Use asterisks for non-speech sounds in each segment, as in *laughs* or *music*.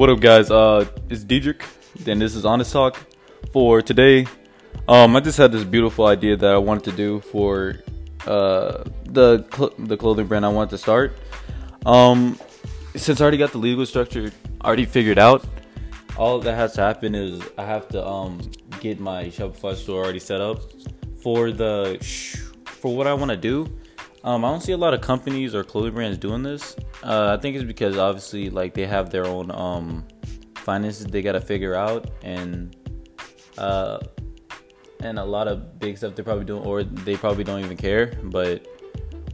What up, guys? Uh, it's Diedrich, and this is Honest Talk. For today, um, I just had this beautiful idea that I wanted to do for uh the cl- the clothing brand I wanted to start. Um, since I already got the legal structure already figured out, all that has to happen is I have to um get my Shopify store already set up for the for what I want to do. Um, I don't see a lot of companies or clothing brands doing this. Uh, I think it's because obviously like they have their own um, finances they got to figure out and uh, and a lot of big stuff they're probably doing or they probably don't even care. But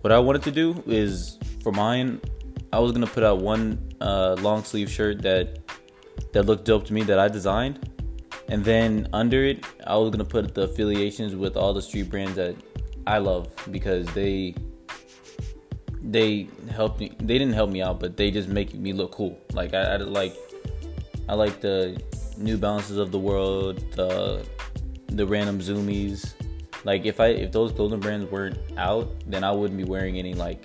what I wanted to do is for mine, I was gonna put out one uh, long sleeve shirt that that looked dope to me that I designed, and then under it, I was gonna put the affiliations with all the street brands that I love because they they helped me. They didn't help me out, but they just make me look cool. Like I, I like I like the New Balances of the world, the the random Zoomies. Like if I if those clothing brands weren't out, then I wouldn't be wearing any like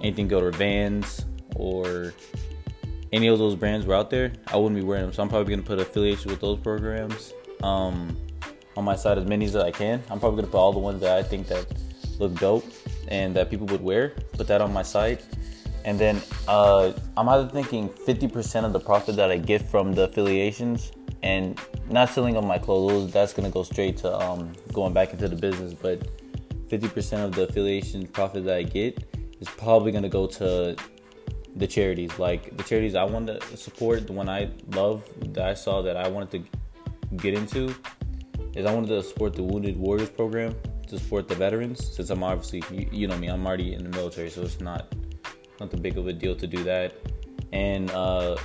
anything go to Vans or any of those brands were out there. I wouldn't be wearing them. So I'm probably gonna put affiliations with those programs um, on my side as many as I can. I'm probably gonna put all the ones that I think that look dope and that people would wear. Put that on my site. And then uh, I'm either thinking 50% of the profit that I get from the affiliations and not selling on my clothes, that's gonna go straight to um, going back into the business. But 50% of the affiliation profit that I get is probably gonna go to the charities. Like the charities I want to support, the one I love that I saw that I wanted to get into is I wanted to support the Wounded Warriors program to support the veterans. Since I'm obviously, you, you know me, I'm already in the military, so it's not not the big of a deal to do that. And uh,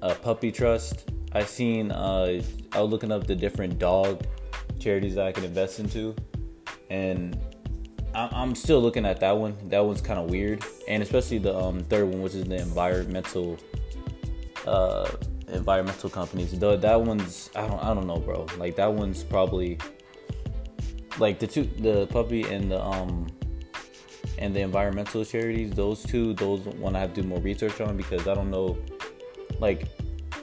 a puppy trust. I seen. Uh, I was looking up the different dog charities that I can invest into, and I'm still looking at that one. That one's kind of weird, and especially the um, third one, which is the environmental uh, environmental companies. That one's I don't I don't know, bro. Like that one's probably like the two the puppy and the um and the environmental charities. Those two, those one I have to do more research on because I don't know. Like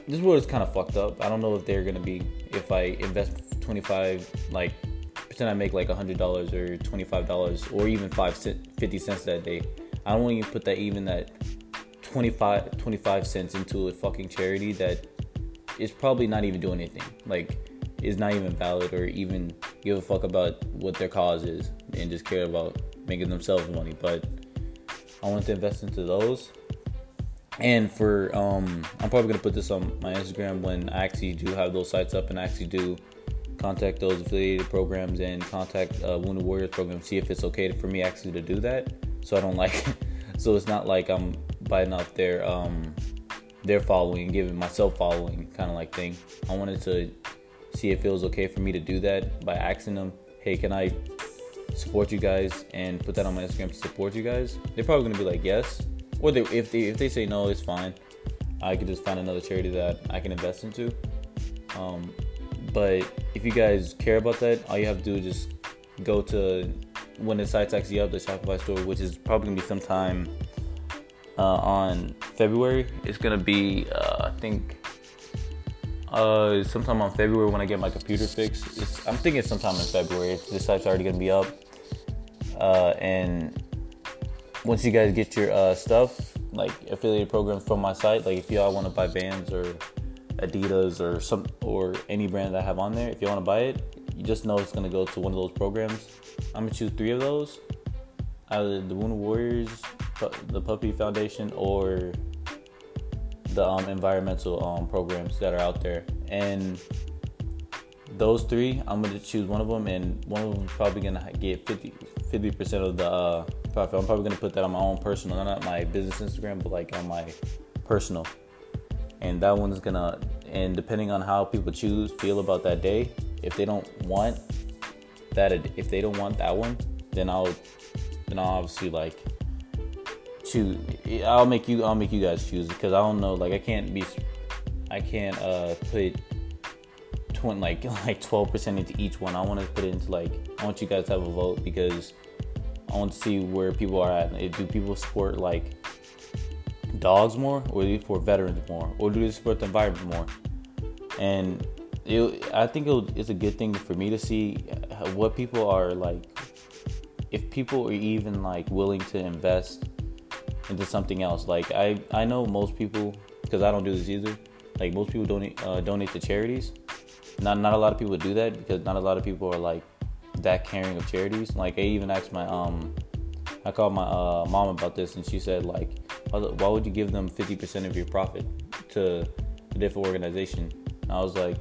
this world is kind of fucked up. I don't know if they're gonna be if I invest 25 like pretend I make like hundred dollars or twenty five dollars or even five cent, 50 cents that day. I don't want you to put that even that 25, 25 cents into a fucking charity that is probably not even doing anything. Like is not even valid or even give a fuck about what their cause is and just care about making themselves money. But I want to invest into those. And for um, I'm probably gonna put this on my Instagram when I actually do have those sites up and actually do contact those affiliated programs and contact uh, Wounded Warriors program, see if it's okay for me actually to do that. So I don't like, *laughs* so it's not like I'm biting off their um their following, giving myself following kind of like thing. I wanted to see if it was okay for me to do that by asking them, hey, can I support you guys and put that on my Instagram to support you guys? They're probably gonna be like yes, or they, if they if they say no, it's fine. I could just find another charity that I can invest into. Um, but if you guys care about that, all you have to do is just go to when the site's actually up, the Shopify store, which is probably gonna be sometime uh, on February. It's gonna be, uh, I think, uh, sometime on February when I get my computer fixed. It's, I'm thinking sometime in February. This site's already gonna be up, uh, and once you guys get your uh, stuff, like affiliate programs from my site, like if y'all want to buy Vans or Adidas or some or any brand that I have on there, if you want to buy it, you just know it's gonna go to one of those programs. I'm gonna choose three of those, either the Wounded Warriors, the Puppy Foundation, or the um, environmental um, programs that are out there. And those three, I'm gonna choose one of them, and one of them is probably gonna get 50 percent of the uh, profit. I'm probably gonna put that on my own personal, not my business Instagram, but like on my personal and that one's gonna and depending on how people choose feel about that day if they don't want that if they don't want that one then i'll then i'll obviously like i'll make you i'll make you guys choose because i don't know like i can't be i can't uh put 20 like *laughs* like 12% into each one i want to put it into like i want you guys to have a vote because i want to see where people are at do people support like dogs more, or do they support veterans more, or do they support the environment more? And it, I think it's a good thing for me to see what people are like. If people are even like willing to invest into something else, like I I know most people because I don't do this either. Like most people donate uh, donate to charities. Not not a lot of people do that because not a lot of people are like that caring of charities. Like I even asked my um, I called my uh, mom about this and she said like, why would you give them fifty percent of your profit to a different organization? And I was like,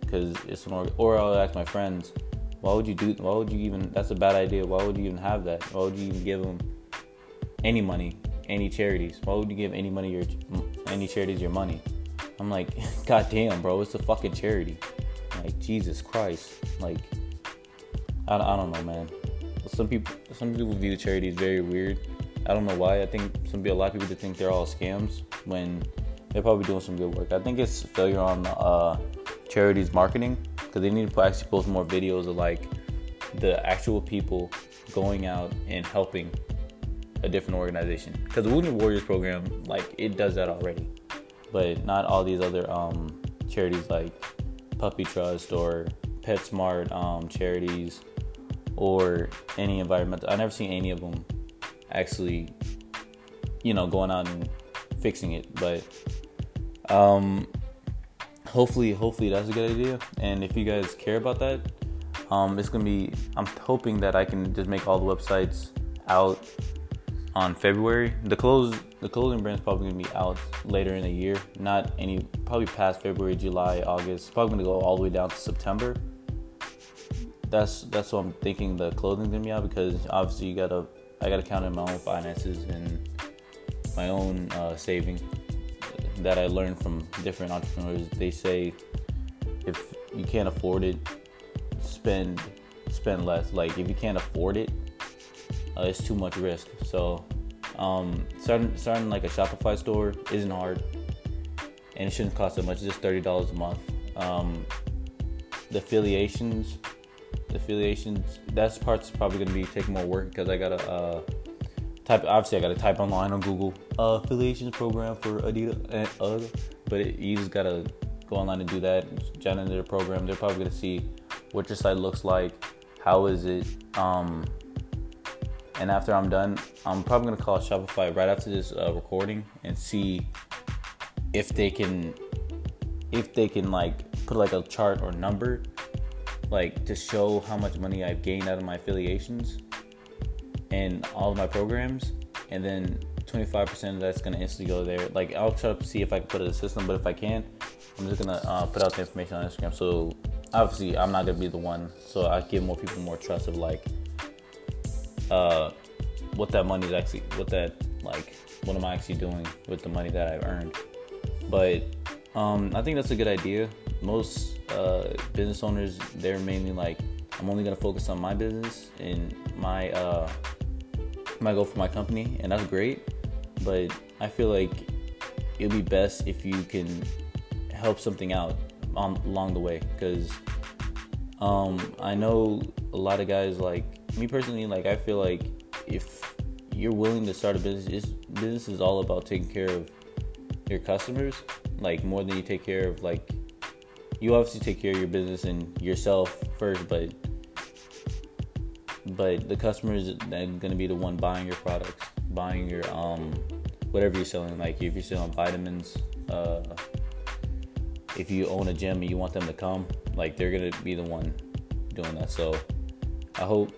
because it's an org. Or I'll ask my friends, why would you do? Why would you even? That's a bad idea. Why would you even have that? Why would you even give them any money, any charities? Why would you give any money your any charities your money? I'm like, *laughs* God damn, bro, it's a fucking charity. Like Jesus Christ, like I, I don't know, man. Some people some people view charities very weird. I don't know why. I think some be a lot of people think they're all scams when they're probably doing some good work. I think it's failure on uh, charities marketing because they need to actually post more videos of like the actual people going out and helping a different organization. Because the Wounded Warriors program, like it does that already, but not all these other um, charities like Puppy Trust or PetSmart um, charities or any environmental. I never seen any of them actually, you know, going out and fixing it. But um, hopefully, hopefully that's a good idea. And if you guys care about that, um, it's gonna be. I'm hoping that I can just make all the websites out on February. The clothes, the clothing brand's probably gonna be out later in the year. Not any, probably past February, July, August. Probably gonna go all the way down to September. That's that's what I'm thinking. The clothing's gonna be out because obviously you gotta, I gotta count in my own finances and my own uh, saving that I learned from different entrepreneurs. They say if you can't afford it, spend spend less. Like if you can't afford it, uh, it's too much risk. So um, starting starting like a Shopify store isn't hard, and it shouldn't cost that much. It's just thirty dollars a month. Um, the affiliations, the affiliations, that's part's probably gonna be taking more work because I gotta uh, type. Obviously, I gotta type online on Google uh, affiliations program for Adidas and UGG, but it, you just gotta go online and do that. Join into the program. They're probably gonna see what your site looks like, how is it. Um, and after I'm done, I'm probably gonna call Shopify right after this uh, recording and see if they can, if they can like put like a chart or number, like to show how much money I've gained out of my affiliations and all of my programs, and then 25% of that's gonna instantly go there. Like I'll try to see if I can put it in the system, but if I can, I'm just gonna uh, put out the information on Instagram. So obviously I'm not gonna be the one, so I give more people more trust of like uh, what that money is actually, what that like, what am I actually doing with the money that I've earned. But um, I think that's a good idea. Most uh, business owners, they're mainly like, I'm only gonna focus on my business and my uh, my goal for my company, and that's great but I feel like it'd be best if you can help something out on, along the way because um, I know a lot of guys like me personally like I feel like if you're willing to start a business business is all about taking care of your customers like more than you take care of like you obviously take care of your business and yourself first but but the customers are going to be the one buying your products buying your um whatever you're selling. Like if you're selling vitamins, uh, if you own a gym and you want them to come, like they're gonna be the one doing that. So I hope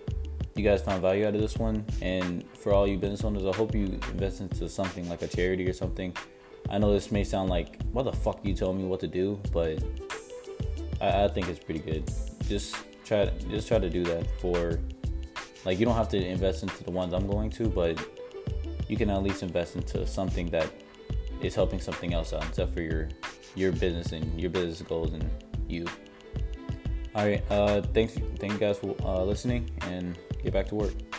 you guys found value out of this one. And for all you business owners, I hope you invest into something like a charity or something. I know this may sound like, what the fuck you telling me what to do, but I, I think it's pretty good. Just try to just try to do that for like you don't have to invest into the ones I'm going to, but you can at least invest into something that is helping something else out except for your your business and your business goals and you. All right, uh, thanks, thank you guys for uh, listening, and get back to work.